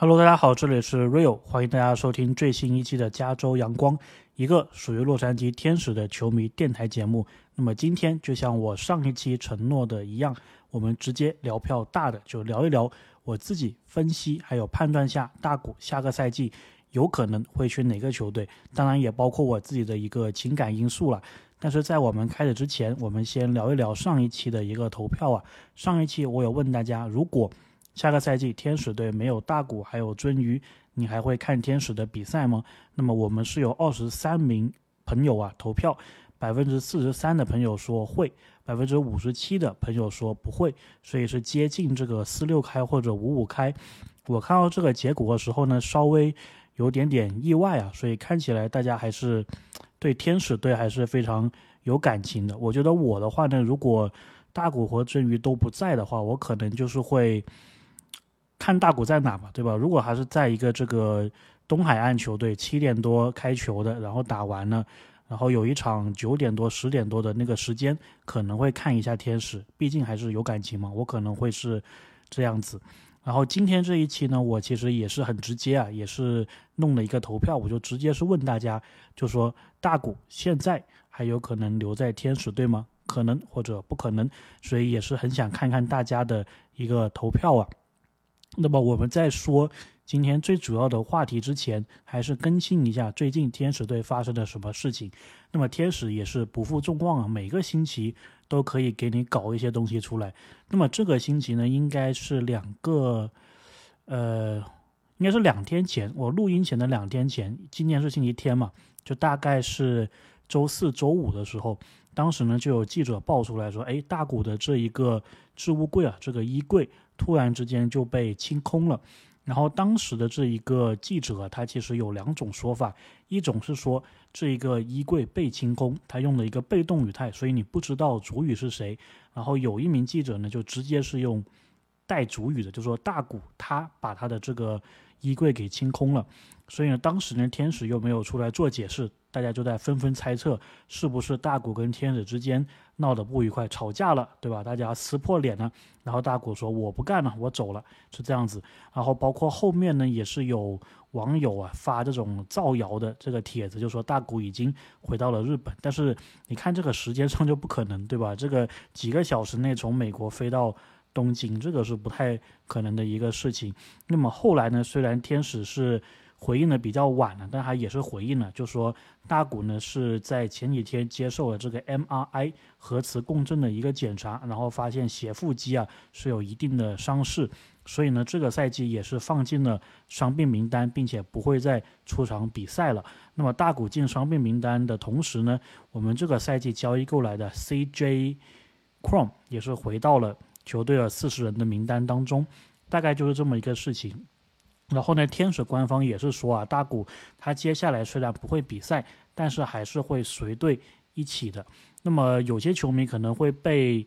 Hello，大家好，这里是 Real，欢迎大家收听最新一期的加州阳光，一个属于洛杉矶天使的球迷电台节目。那么今天就像我上一期承诺的一样，我们直接聊票大的，就聊一聊我自己分析还有判断下大股下个赛季有可能会去哪个球队，当然也包括我自己的一个情感因素了。但是在我们开始之前，我们先聊一聊上一期的一个投票啊。上一期我有问大家，如果下个赛季天使队没有大谷还有鳟鱼，你还会看天使的比赛吗？那么我们是有二十三名朋友啊投票，百分之四十三的朋友说会，百分之五十七的朋友说不会，所以是接近这个四六开或者五五开。我看到这个结果的时候呢，稍微有点点意外啊，所以看起来大家还是对天使队还是非常有感情的。我觉得我的话呢，如果大谷和鳟鱼都不在的话，我可能就是会。看大股在哪嘛，对吧？如果还是在一个这个东海岸球队七点多开球的，然后打完了，然后有一场九点多、十点多的那个时间，可能会看一下天使，毕竟还是有感情嘛。我可能会是这样子。然后今天这一期呢，我其实也是很直接啊，也是弄了一个投票，我就直接是问大家，就说大股现在还有可能留在天使队吗？可能或者不可能？所以也是很想看看大家的一个投票啊。那么我们在说今天最主要的话题之前，还是更新一下最近天使队发生了什么事情。那么天使也是不负众望啊，每个星期都可以给你搞一些东西出来。那么这个星期呢，应该是两个，呃，应该是两天前，我录音前的两天前，今天是星期天嘛，就大概是周四周五的时候，当时呢就有记者爆出来说，哎，大谷的这一个置物柜啊，这个衣柜。突然之间就被清空了，然后当时的这一个记者他其实有两种说法，一种是说这一个衣柜被清空，他用了一个被动语态，所以你不知道主语是谁。然后有一名记者呢就直接是用带主语的，就说大谷他把他的这个衣柜给清空了，所以呢当时呢天使又没有出来做解释。大家就在纷纷猜测，是不是大谷跟天使之间闹得不愉快，吵架了，对吧？大家撕破脸了，然后大古说我不干了，我走了，是这样子。然后包括后面呢，也是有网友啊发这种造谣的这个帖子，就说大古已经回到了日本。但是你看这个时间上就不可能，对吧？这个几个小时内从美国飞到东京，这个是不太可能的一个事情。那么后来呢，虽然天使是。回应的比较晚了，但他也是回应了，就说大谷呢是在前几天接受了这个 MRI 核磁共振的一个检查，然后发现斜腹肌啊是有一定的伤势，所以呢这个赛季也是放进了伤病名单，并且不会再出场比赛了。那么大谷进伤病名单的同时呢，我们这个赛季交易过来的 CJ Crom 也是回到了球队的四十人的名单当中，大概就是这么一个事情。然后呢，天使官方也是说啊，大谷他接下来虽然不会比赛，但是还是会随队一起的。那么有些球迷可能会被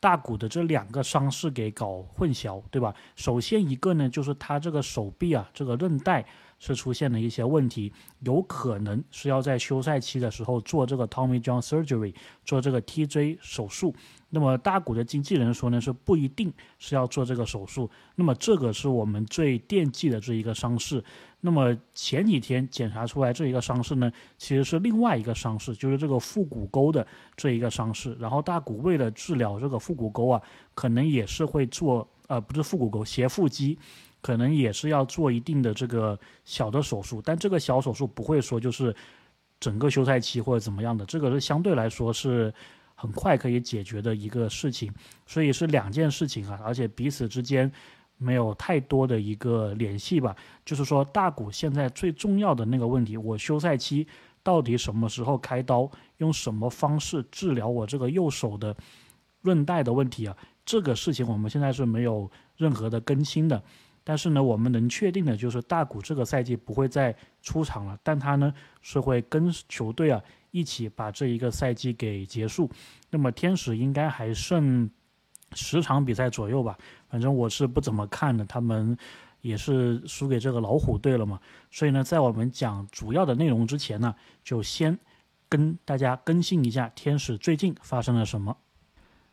大谷的这两个伤势给搞混淆，对吧？首先一个呢，就是他这个手臂啊，这个韧带。是出现了一些问题，有可能是要在休赛期的时候做这个 Tommy John surgery，做这个 TJ 手术。那么大谷的经纪人说呢，是不一定是要做这个手术。那么这个是我们最惦记的这一个伤势。那么前几天检查出来这一个伤势呢，其实是另外一个伤势，就是这个腹股沟的这一个伤势。然后大谷为了治疗这个腹股沟啊，可能也是会做，呃，不是腹股沟，斜腹肌。可能也是要做一定的这个小的手术，但这个小手术不会说就是整个休赛期或者怎么样的，这个是相对来说是很快可以解决的一个事情，所以是两件事情啊，而且彼此之间没有太多的一个联系吧。就是说大谷现在最重要的那个问题，我休赛期到底什么时候开刀，用什么方式治疗我这个右手的韧带的问题啊？这个事情我们现在是没有任何的更新的。但是呢，我们能确定的就是大谷这个赛季不会再出场了，但他呢是会跟球队啊一起把这一个赛季给结束。那么天使应该还剩十场比赛左右吧，反正我是不怎么看的，他们也是输给这个老虎队了嘛。所以呢，在我们讲主要的内容之前呢，就先跟大家更新一下天使最近发生了什么，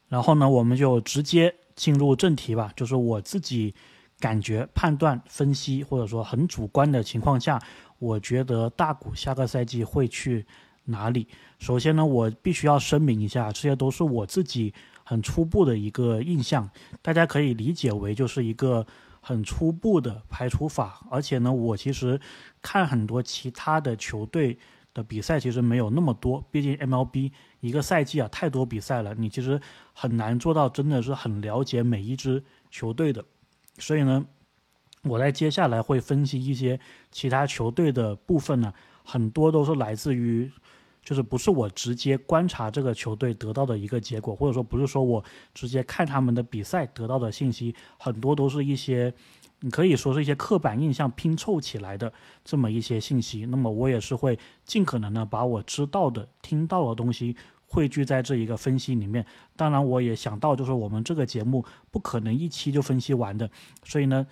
然后呢，我们就直接进入正题吧，就是我自己。感觉、判断、分析，或者说很主观的情况下，我觉得大股下个赛季会去哪里？首先呢，我必须要声明一下，这些都是我自己很初步的一个印象，大家可以理解为就是一个很初步的排除法。而且呢，我其实看很多其他的球队的比赛，其实没有那么多，毕竟 MLB 一个赛季啊太多比赛了，你其实很难做到真的是很了解每一支球队的。所以呢，我在接下来会分析一些其他球队的部分呢，很多都是来自于，就是不是我直接观察这个球队得到的一个结果，或者说不是说我直接看他们的比赛得到的信息，很多都是一些，你可以说是一些刻板印象拼凑起来的这么一些信息。那么我也是会尽可能的把我知道的、听到的东西。汇聚在这一个分析里面，当然我也想到，就是我们这个节目不可能一期就分析完的，所以呢，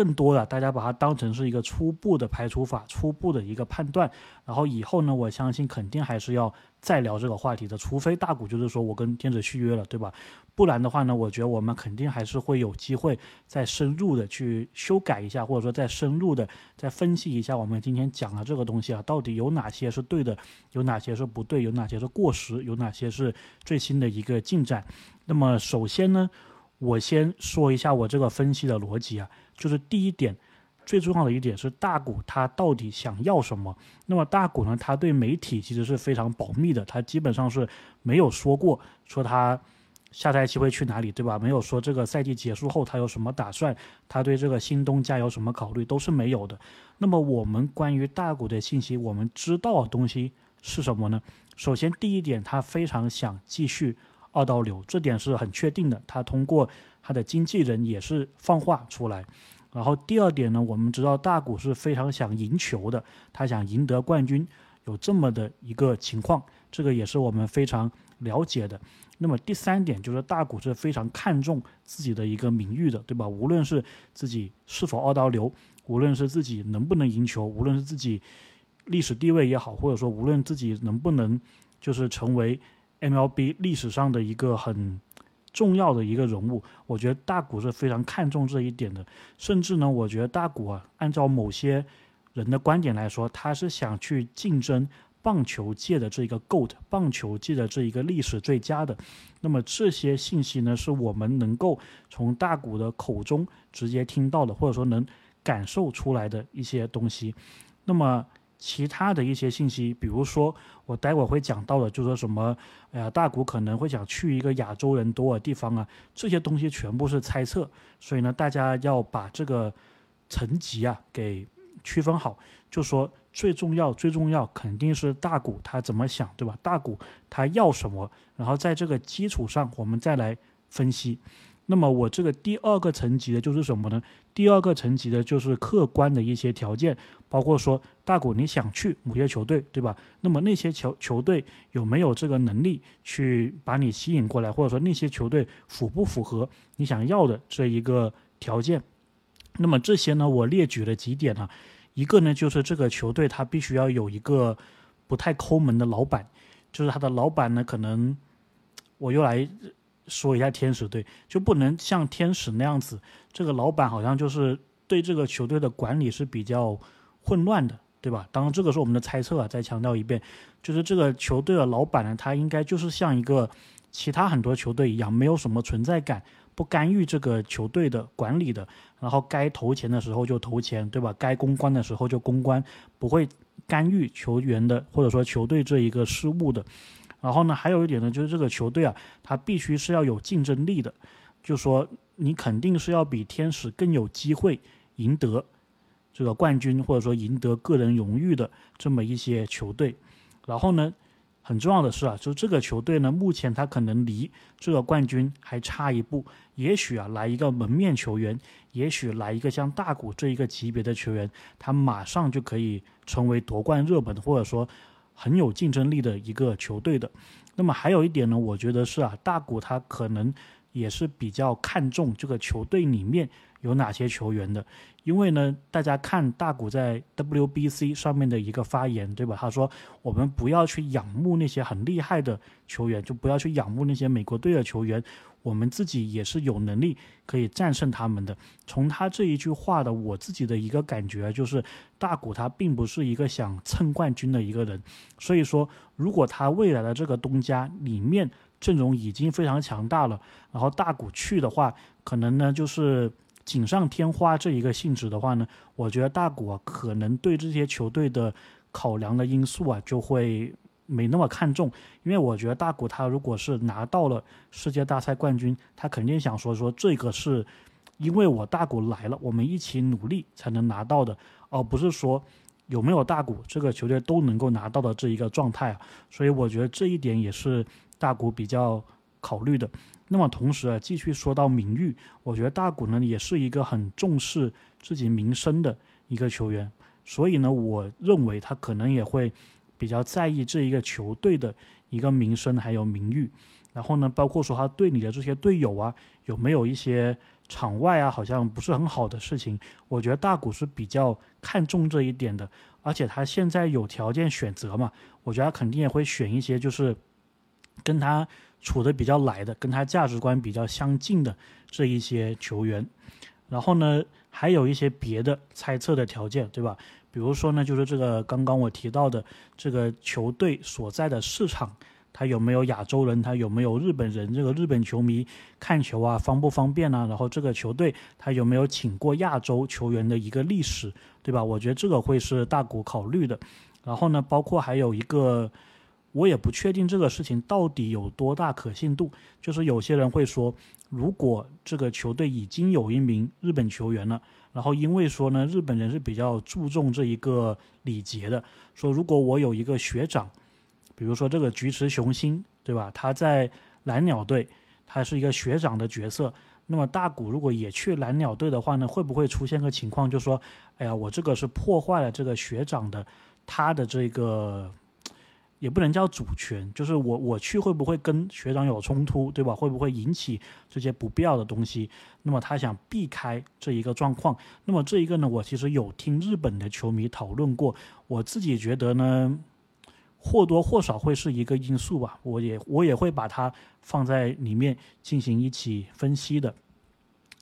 更多的大家把它当成是一个初步的排除法，初步的一个判断，然后以后呢，我相信肯定还是要。再聊这个话题的，除非大股就是说我跟天子续约了，对吧？不然的话呢，我觉得我们肯定还是会有机会再深入的去修改一下，或者说再深入的再分析一下我们今天讲的这个东西啊，到底有哪些是对的，有哪些是不对，有哪些是过时，有哪些是最新的一个进展。那么首先呢，我先说一下我这个分析的逻辑啊，就是第一点。最重要的一点是大股他到底想要什么？那么大股呢？他对媒体其实是非常保密的，他基本上是没有说过说他下赛季会去哪里，对吧？没有说这个赛季结束后他有什么打算，他对这个新东家有什么考虑，都是没有的。那么我们关于大股的信息，我们知道的东西是什么呢？首先第一点，他非常想继续二刀流，这点是很确定的。他通过他的经纪人也是放话出来。然后第二点呢，我们知道大谷是非常想赢球的，他想赢得冠军，有这么的一个情况，这个也是我们非常了解的。那么第三点就是大谷是非常看重自己的一个名誉的，对吧？无论是自己是否二刀流，无论是自己能不能赢球，无论是自己历史地位也好，或者说无论自己能不能就是成为 MLB 历史上的一个很。重要的一个人物，我觉得大谷是非常看重这一点的。甚至呢，我觉得大谷啊，按照某些人的观点来说，他是想去竞争棒球界的这个 GOAT，棒球界的这一个历史最佳的。那么这些信息呢，是我们能够从大谷的口中直接听到的，或者说能感受出来的一些东西。那么。其他的一些信息，比如说我待会儿会讲到的，就说什么，哎呀，大谷可能会想去一个亚洲人多的地方啊，这些东西全部是猜测，所以呢，大家要把这个层级啊给区分好，就说最重要最重要肯定是大谷他怎么想，对吧？大谷他要什么，然后在这个基础上我们再来分析。那么我这个第二个层级的就是什么呢？第二个层级的就是客观的一些条件，包括说大谷你想去某些球队，对吧？那么那些球球队有没有这个能力去把你吸引过来，或者说那些球队符不符合你想要的这一个条件？那么这些呢，我列举了几点啊，一个呢就是这个球队他必须要有一个不太抠门的老板，就是他的老板呢可能我又来。说一下天使队就不能像天使那样子，这个老板好像就是对这个球队的管理是比较混乱的，对吧？当然这个是我们的猜测啊，再强调一遍，就是这个球队的老板呢，他应该就是像一个其他很多球队一样，没有什么存在感，不干预这个球队的管理的，然后该投钱的时候就投钱，对吧？该公关的时候就公关，不会干预球员的或者说球队这一个失误的。然后呢，还有一点呢，就是这个球队啊，它必须是要有竞争力的，就说你肯定是要比天使更有机会赢得这个冠军，或者说赢得个人荣誉的这么一些球队。然后呢，很重要的是啊，就这个球队呢，目前他可能离这个冠军还差一步。也许啊，来一个门面球员，也许来一个像大谷这一个级别的球员，他马上就可以成为夺冠热门，或者说。很有竞争力的一个球队的，那么还有一点呢，我觉得是啊，大谷他可能也是比较看重这个球队里面有哪些球员的，因为呢，大家看大谷在 WBC 上面的一个发言，对吧？他说我们不要去仰慕那些很厉害的球员，就不要去仰慕那些美国队的球员，我们自己也是有能力可以战胜他们的。从他这一句话的我自己的一个感觉就是，大谷他并不是一个想蹭冠军的一个人，所以说如果他未来的这个东家里面阵容已经非常强大了，然后大谷去的话，可能呢就是。锦上添花这一个性质的话呢，我觉得大谷啊可能对这些球队的考量的因素啊就会没那么看重，因为我觉得大谷他如果是拿到了世界大赛冠军，他肯定想说说这个是因为我大谷来了，我们一起努力才能拿到的，而不是说有没有大谷这个球队都能够拿到的这一个状态啊，所以我觉得这一点也是大古比较考虑的。那么同时啊，继续说到名誉，我觉得大谷呢也是一个很重视自己名声的一个球员，所以呢，我认为他可能也会比较在意这一个球队的一个名声还有名誉。然后呢，包括说他队里的这些队友啊，有没有一些场外啊好像不是很好的事情，我觉得大谷是比较看重这一点的。而且他现在有条件选择嘛，我觉得他肯定也会选一些就是跟他。处的比较来的，跟他价值观比较相近的这一些球员，然后呢，还有一些别的猜测的条件，对吧？比如说呢，就是这个刚刚我提到的这个球队所在的市场，他有没有亚洲人，他有没有日本人，这个日本球迷看球啊方不方便呢？然后这个球队他有没有请过亚洲球员的一个历史，对吧？我觉得这个会是大股考虑的。然后呢，包括还有一个。我也不确定这个事情到底有多大可信度。就是有些人会说，如果这个球队已经有一名日本球员了，然后因为说呢，日本人是比较注重这一个礼节的，说如果我有一个学长，比如说这个菊池雄星，对吧？他在蓝鸟队，他是一个学长的角色。那么大谷如果也去蓝鸟队的话呢，会不会出现个情况，就说，哎呀，我这个是破坏了这个学长的他的这个。也不能叫主权，就是我我去会不会跟学长有冲突，对吧？会不会引起这些不必要的东西？那么他想避开这一个状况。那么这一个呢，我其实有听日本的球迷讨论过，我自己觉得呢，或多或少会是一个因素吧。我也我也会把它放在里面进行一起分析的。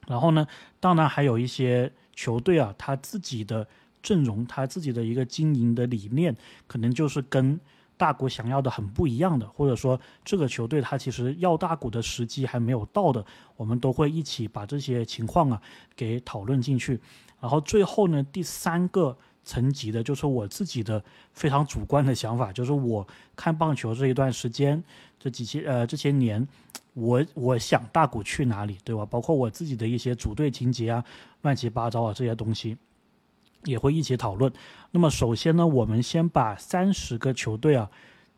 然后呢，当然还有一些球队啊，他自己的阵容，他自己的一个经营的理念，可能就是跟。大股想要的很不一样的，或者说这个球队他其实要大股的时机还没有到的，我们都会一起把这些情况啊给讨论进去。然后最后呢，第三个层级的就是我自己的非常主观的想法，就是我看棒球这一段时间，这几些呃这些年，我我想大股去哪里，对吧？包括我自己的一些组队情节啊，乱七八糟啊这些东西。也会一起讨论。那么首先呢，我们先把三十个球队啊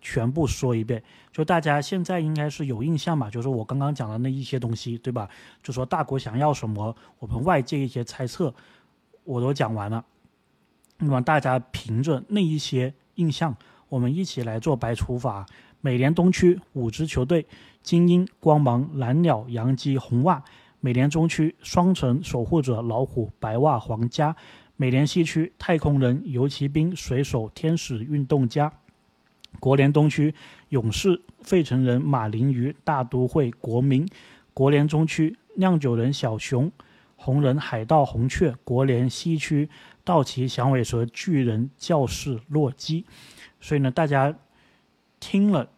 全部说一遍，就大家现在应该是有印象嘛，就是我刚刚讲的那一些东西，对吧？就说大国想要什么，我们外界一些猜测，我都讲完了。那么大家凭着那一些印象，我们一起来做白除法。美联东区五支球队：精英、光芒、蓝鸟、洋基、红袜；美联中区双城、守护者、老虎、白袜、皇家。美联西区太空人、游骑兵、水手、天使、运动家；国联东区勇士、费城人、马林鱼、大都会、国民；国联中区酿酒人、小熊、红人、海盗、红雀；国联西区道奇、响尾蛇、巨人、教士、洛基。所以呢，大家听了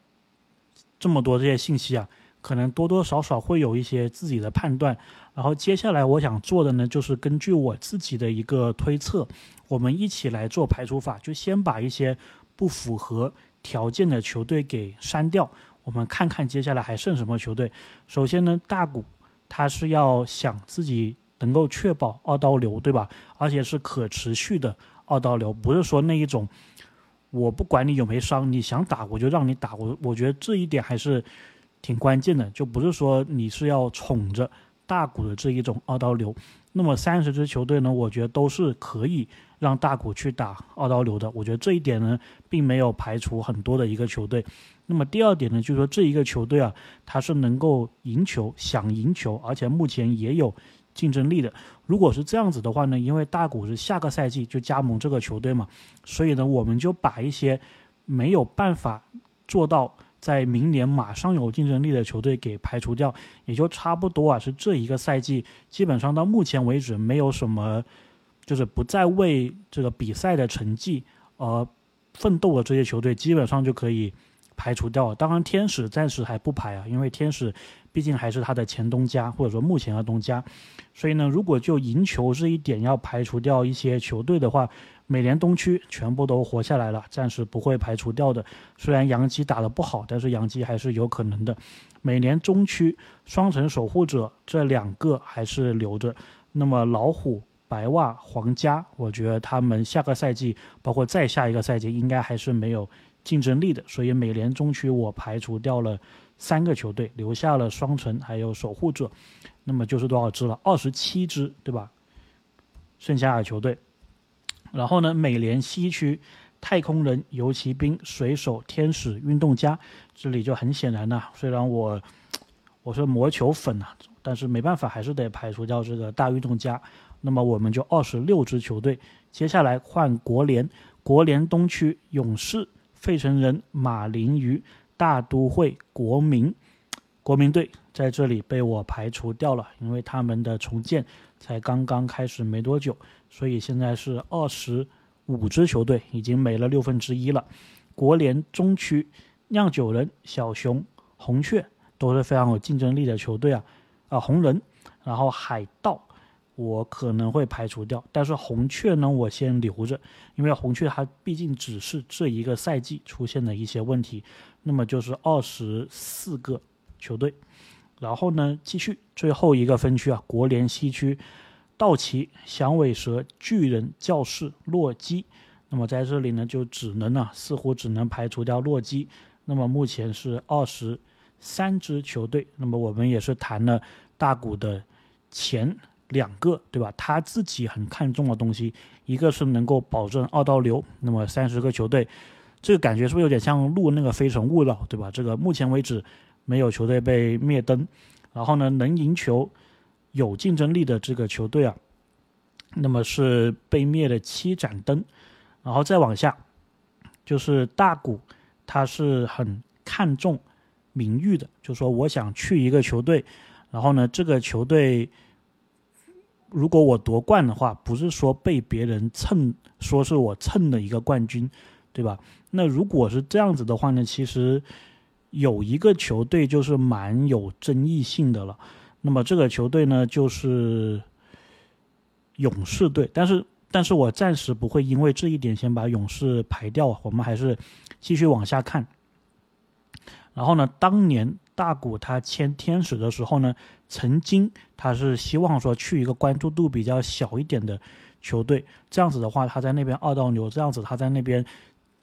这么多这些信息啊，可能多多少少会有一些自己的判断。然后接下来我想做的呢，就是根据我自己的一个推测，我们一起来做排除法，就先把一些不符合条件的球队给删掉，我们看看接下来还剩什么球队。首先呢，大股他是要想自己能够确保二刀流，对吧？而且是可持续的二刀流，不是说那一种我不管你有没伤，你想打我就让你打。我我觉得这一点还是挺关键的，就不是说你是要宠着。大股的这一种二刀流，那么三十支球队呢，我觉得都是可以让大股去打二刀流的。我觉得这一点呢，并没有排除很多的一个球队。那么第二点呢，就是说这一个球队啊，它是能够赢球、想赢球，而且目前也有竞争力的。如果是这样子的话呢，因为大股是下个赛季就加盟这个球队嘛，所以呢，我们就把一些没有办法做到在明年马上有竞争力的球队给排除掉，也就差不多啊，是这一个赛季基本上到目前为止没有什么，就是不再为这个比赛的成绩而奋斗的这些球队，基本上就可以。排除掉，当然天使暂时还不排啊，因为天使毕竟还是他的前东家，或者说目前的东家，所以呢，如果就赢球这一点要排除掉一些球队的话，美联东区全部都活下来了，暂时不会排除掉的。虽然洋基打得不好，但是洋基还是有可能的。美联中区双城守护者这两个还是留着，那么老虎、白袜、皇家，我觉得他们下个赛季，包括再下一个赛季，应该还是没有。竞争力的，所以美联中区我排除掉了三个球队，留下了双城还有守护者，那么就是多少支了？二十七支，对吧？剩下的球队，然后呢，美联西区太空人、游骑兵、水手、天使、运动家，这里就很显然呐，虽然我我是魔球粉呐，但是没办法，还是得排除掉这个大运动家。那么我们就二十六支球队，接下来换国联，国联东区勇士。费城人、马林鱼、大都会、国民、国民队在这里被我排除掉了，因为他们的重建才刚刚开始没多久，所以现在是二十五支球队，已经没了六分之一了。国联中区酿酒人、小熊、红雀都是非常有竞争力的球队啊，啊，红人，然后海盗。我可能会排除掉，但是红雀呢，我先留着，因为红雀它毕竟只是这一个赛季出现的一些问题，那么就是二十四个球队，然后呢，继续最后一个分区啊，国联西区，道奇、响尾蛇、巨人、教士、洛基，那么在这里呢，就只能啊，似乎只能排除掉洛基，那么目前是二十三支球队，那么我们也是谈了大股的前。两个对吧？他自己很看重的东西，一个是能够保证二刀流，那么三十个球队，这个感觉是不是有点像录那个《非诚勿扰》对吧？这个目前为止没有球队被灭灯，然后呢，能赢球、有竞争力的这个球队啊，那么是被灭了七盏灯，然后再往下就是大股，他是很看重名誉的，就说我想去一个球队，然后呢，这个球队。如果我夺冠的话，不是说被别人蹭，说是我蹭的一个冠军，对吧？那如果是这样子的话呢，其实有一个球队就是蛮有争议性的了。那么这个球队呢，就是勇士队。但是，但是我暂时不会因为这一点先把勇士排掉，我们还是继续往下看。然后呢，当年。大谷他签天使的时候呢，曾经他是希望说去一个关注度比较小一点的球队，这样子的话他在那边二道牛，这样子他在那边，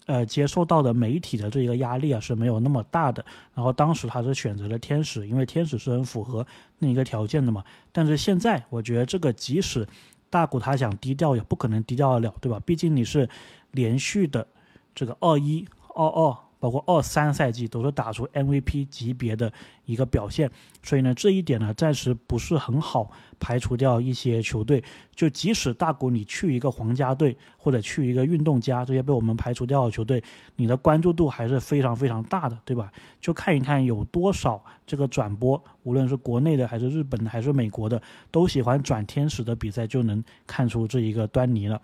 呃接受到的媒体的这一个压力啊是没有那么大的。然后当时他是选择了天使，因为天使是很符合那一个条件的嘛。但是现在我觉得这个即使大谷他想低调也不可能低调得了，对吧？毕竟你是连续的这个二一二二。包括二三赛季都是打出 MVP 级别的一个表现，所以呢，这一点呢暂时不是很好排除掉一些球队。就即使大谷你去一个皇家队或者去一个运动家这些被我们排除掉的球队，你的关注度还是非常非常大的，对吧？就看一看有多少这个转播，无论是国内的还是日本的还是美国的，都喜欢转天使的比赛，就能看出这一个端倪了。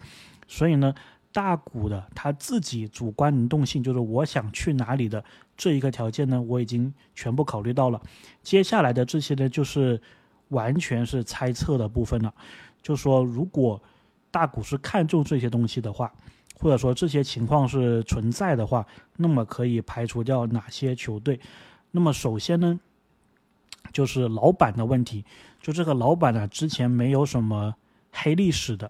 所以呢。大股的他自己主观能动性，就是我想去哪里的这一个条件呢，我已经全部考虑到了。接下来的这些呢，就是完全是猜测的部分了。就说如果大股是看重这些东西的话，或者说这些情况是存在的话，那么可以排除掉哪些球队？那么首先呢，就是老板的问题。就这个老板呢，之前没有什么黑历史的。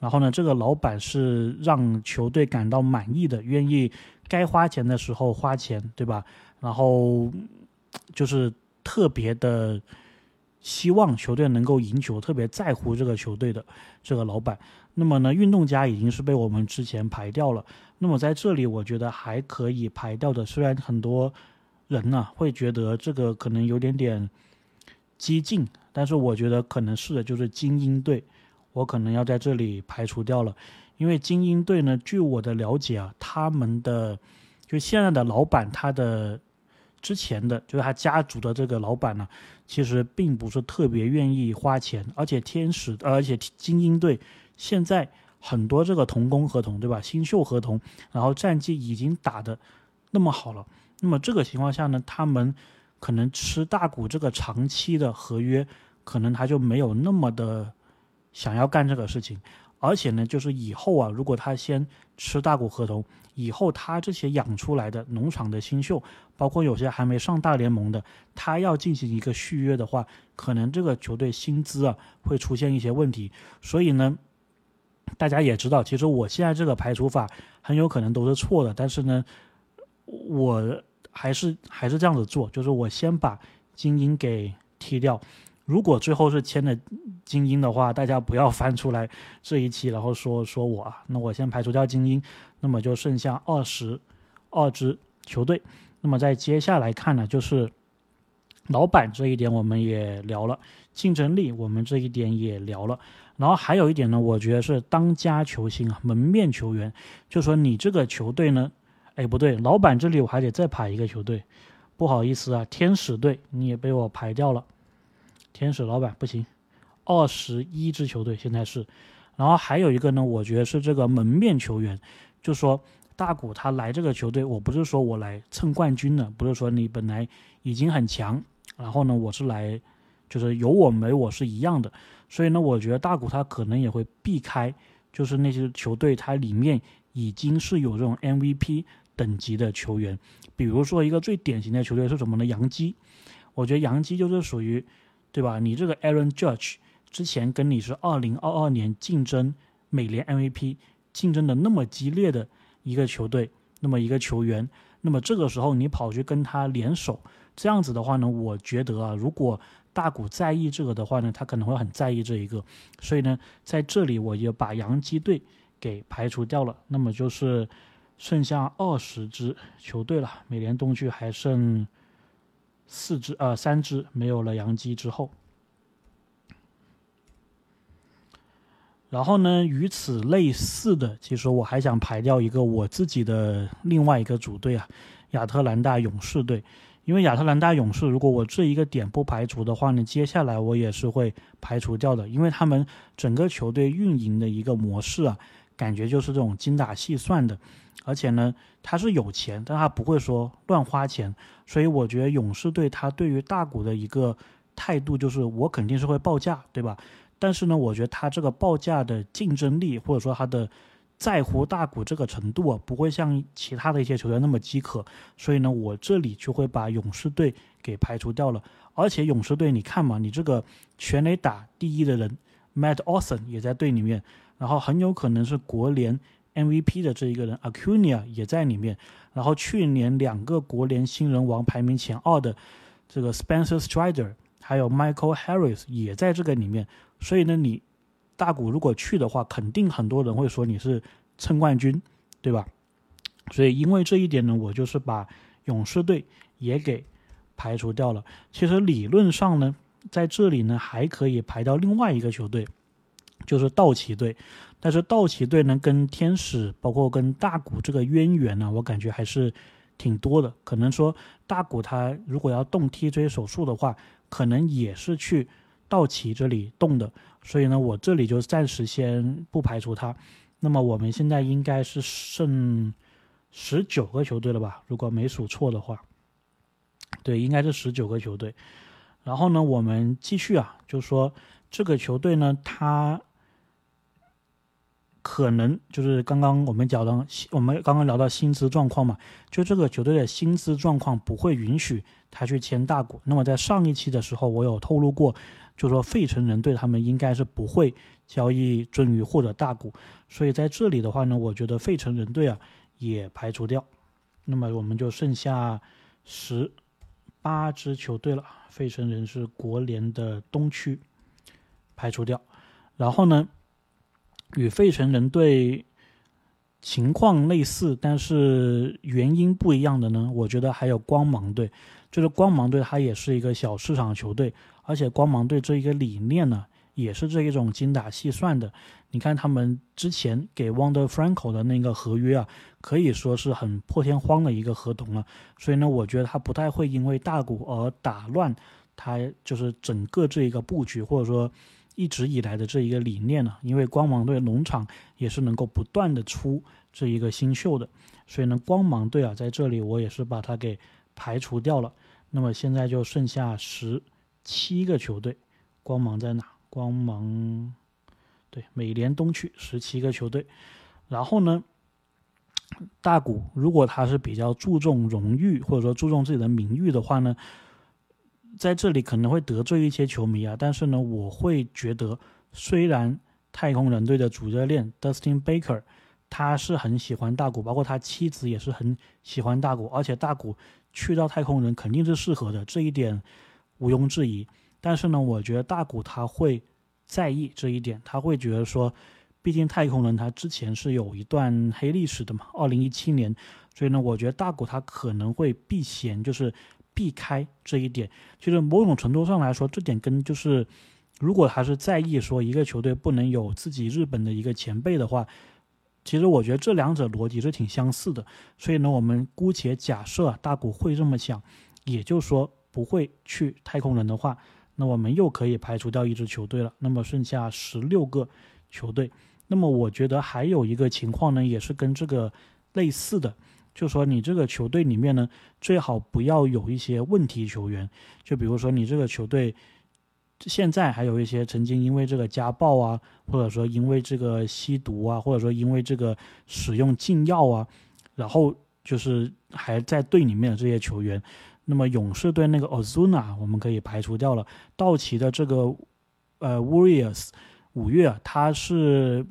然后呢，这个老板是让球队感到满意的，愿意该花钱的时候花钱，对吧？然后就是特别的希望球队能够赢球，特别在乎这个球队的这个老板。那么呢，运动家已经是被我们之前排掉了。那么在这里，我觉得还可以排掉的，虽然很多人呢会觉得这个可能有点点激进，但是我觉得可能是的，就是精英队，我可能要在这里排除掉了。因为精英队呢，据我的了解啊，他们的就现在的老板，他的之前的就是他家族的这个老板呢。其实并不是特别愿意花钱，而且天使，而且精英队现在很多这个童工合同，对吧？新秀合同，然后战绩已经打的那么好了，那么这个情况下呢，他们可能吃大股这个长期的合约，可能他就没有那么的想要干这个事情。而且呢，就是以后啊，如果他先吃大股合同，以后他这些养出来的农场的新秀，包括有些还没上大联盟的，他要进行一个续约的话，可能这个球队薪资啊会出现一些问题。所以呢，大家也知道，其实我现在这个排除法很有可能都是错的，但是呢，我还是还是这样子做，就是我先把精英给踢掉。如果最后是签的精英的话，大家不要翻出来这一期，然后说说我啊。那我先排除掉精英，那么就剩下二十二支球队。那么在接下来看呢，就是老板这一点我们也聊了，竞争力我们这一点也聊了。然后还有一点呢，我觉得是当家球星啊，门面球员。就说你这个球队呢，哎不对，老板这里我还得再排一个球队，不好意思啊，天使队你也被我排掉了。天使老板不行，二十一支球队现在是，然后还有一个呢，我觉得是这个门面球员，就说大谷他来这个球队，我不是说我来蹭冠军的，不是说你本来已经很强，然后呢我是来，就是有我没我是一样的，所以呢，我觉得大谷他可能也会避开，就是那些球队它里面已经是有这种 MVP 等级的球员，比如说一个最典型的球队是什么呢？杨基，我觉得杨基就是属于。对吧？你这个 Aaron Judge 之前跟你是二零二二年竞争美联 MVP 竞争的那么激烈的一个球队，那么一个球员，那么这个时候你跑去跟他联手，这样子的话呢，我觉得啊，如果大谷在意这个的话呢，他可能会很在意这一个，所以呢，在这里我就把洋基队给排除掉了，那么就是剩下二十支球队了，美联东区还剩。四只呃三只没有了阳基之后，然后呢，与此类似的，其实我还想排掉一个我自己的另外一个组队啊，亚特兰大勇士队。因为亚特兰大勇士，如果我这一个点不排除的话呢，接下来我也是会排除掉的，因为他们整个球队运营的一个模式啊，感觉就是这种精打细算的。而且呢，他是有钱，但他不会说乱花钱，所以我觉得勇士队他对于大股的一个态度就是我肯定是会报价，对吧？但是呢，我觉得他这个报价的竞争力或者说他的在乎大股这个程度啊，不会像其他的一些球队那么饥渴，所以呢，我这里就会把勇士队给排除掉了。而且勇士队，你看嘛，你这个全垒打第一的人 Matt Olson 也在队里面，然后很有可能是国联。MVP 的这一个人 Acuna 也在里面，然后去年两个国联新人王排名前二的这个 Spencer Strider，还有 Michael Harris 也在这个里面，所以呢，你大谷如果去的话，肯定很多人会说你是蹭冠军，对吧？所以因为这一点呢，我就是把勇士队也给排除掉了。其实理论上呢，在这里呢还可以排到另外一个球队，就是道奇队。但是道奇队呢，跟天使，包括跟大谷这个渊源呢，我感觉还是挺多的。可能说大谷他如果要动脊椎手术的话，可能也是去道奇这里动的。所以呢，我这里就暂时先不排除他。那么我们现在应该是剩十九个球队了吧？如果没数错的话，对，应该是十九个球队。然后呢，我们继续啊，就说这个球队呢，他。可能就是刚刚我们讲到，我们刚刚聊到薪资状况嘛，就这个球队的薪资状况不会允许他去签大股。那么在上一期的时候，我有透露过，就说费城人队他们应该是不会交易鳟鱼或者大股，所以在这里的话呢，我觉得费城人队啊也排除掉。那么我们就剩下十八支球队了。费城人是国联的东区排除掉，然后呢，与费城人队情况类似，但是原因不一样的呢，我觉得还有光芒队。就是光芒队，它也是一个小市场球队，而且光芒队这一个理念呢，也是这一种精打细算的。你看他们之前给 Wonder Franco 的那个合约啊，可以说是很破天荒的一个合同了。所以呢，我觉得他不太会因为大股而打乱他就是整个这一个布局，或者说一直以来的这一个理念呢。因为光芒队农场也是能够不断的出这一个新秀的，所以呢，光芒队啊，在这里我也是把它给。排除掉了，那么现在就剩下十七个球队。光芒在哪？光芒，对，美联东区十七个球队。然后呢，大谷如果他是比较注重荣誉或者说注重自己的名誉的话呢，在这里可能会得罪一些球迷啊。但是呢，我会觉得，虽然太空人队的主教练 Dustin Baker 他是很喜欢大谷，包括他妻子也是很喜欢大谷，而且大谷。去到太空人肯定是适合的，这一点毋庸置疑。但是呢，我觉得大谷他会在意这一点，他会觉得说，毕竟太空人他之前是有一段黑历史的嘛，二零一七年，所以呢，我觉得大谷他可能会避嫌，就是避开这一点。就是某种程度上来说，这点跟就是，如果他是在意说一个球队不能有自己日本的一个前辈的话。其实我觉得这两者逻辑是挺相似的，所以呢，我们姑且假设啊大谷会这么想，也就是说不会去太空人的话，那我们又可以排除掉一支球队了。那么剩下十六个球队，那么我觉得还有一个情况呢，也是跟这个类似的，就说你这个球队里面呢，最好不要有一些问题球员，就比如说你这个球队。现在还有一些曾经因为这个家暴啊，或者说因为这个吸毒啊，或者说因为这个使用禁药啊，然后就是还在队里面的这些球员，那么勇士队那个 Ozuna 我们可以排除掉了。道奇的这个呃 Warriors 五月，他是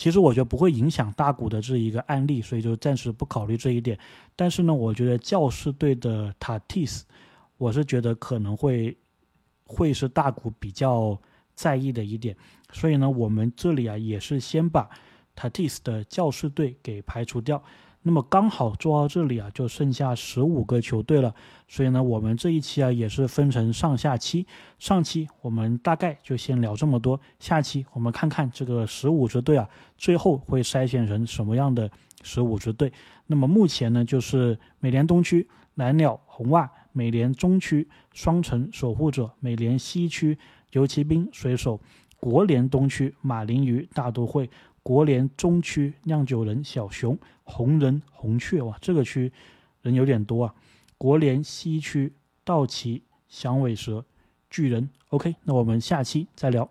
其实我觉得不会影响大股的这一个案例，所以就暂时不考虑这一点。但是呢，我觉得教士队的塔蒂斯我是觉得可能会。会是大股比较在意的一点，所以呢，我们这里啊也是先把塔蒂斯的教士队给排除掉。那么刚好做到这里啊，就剩下十五个球队了。所以呢，我们这一期啊也是分成上下期。上期我们大概就先聊这么多，下期我们看看这个十五支队啊，最后会筛选成什么样的十五支队。那么目前呢，就是美联东区蓝鸟、红袜。美联中区双城守护者，美联西区游骑兵、水手，国联东区马林鱼、大都会，国联中区酿酒人、小熊、红人红雀哇这个区人有点多啊。国联西区道奇响尾蛇巨人。Ok 那我们下期再聊。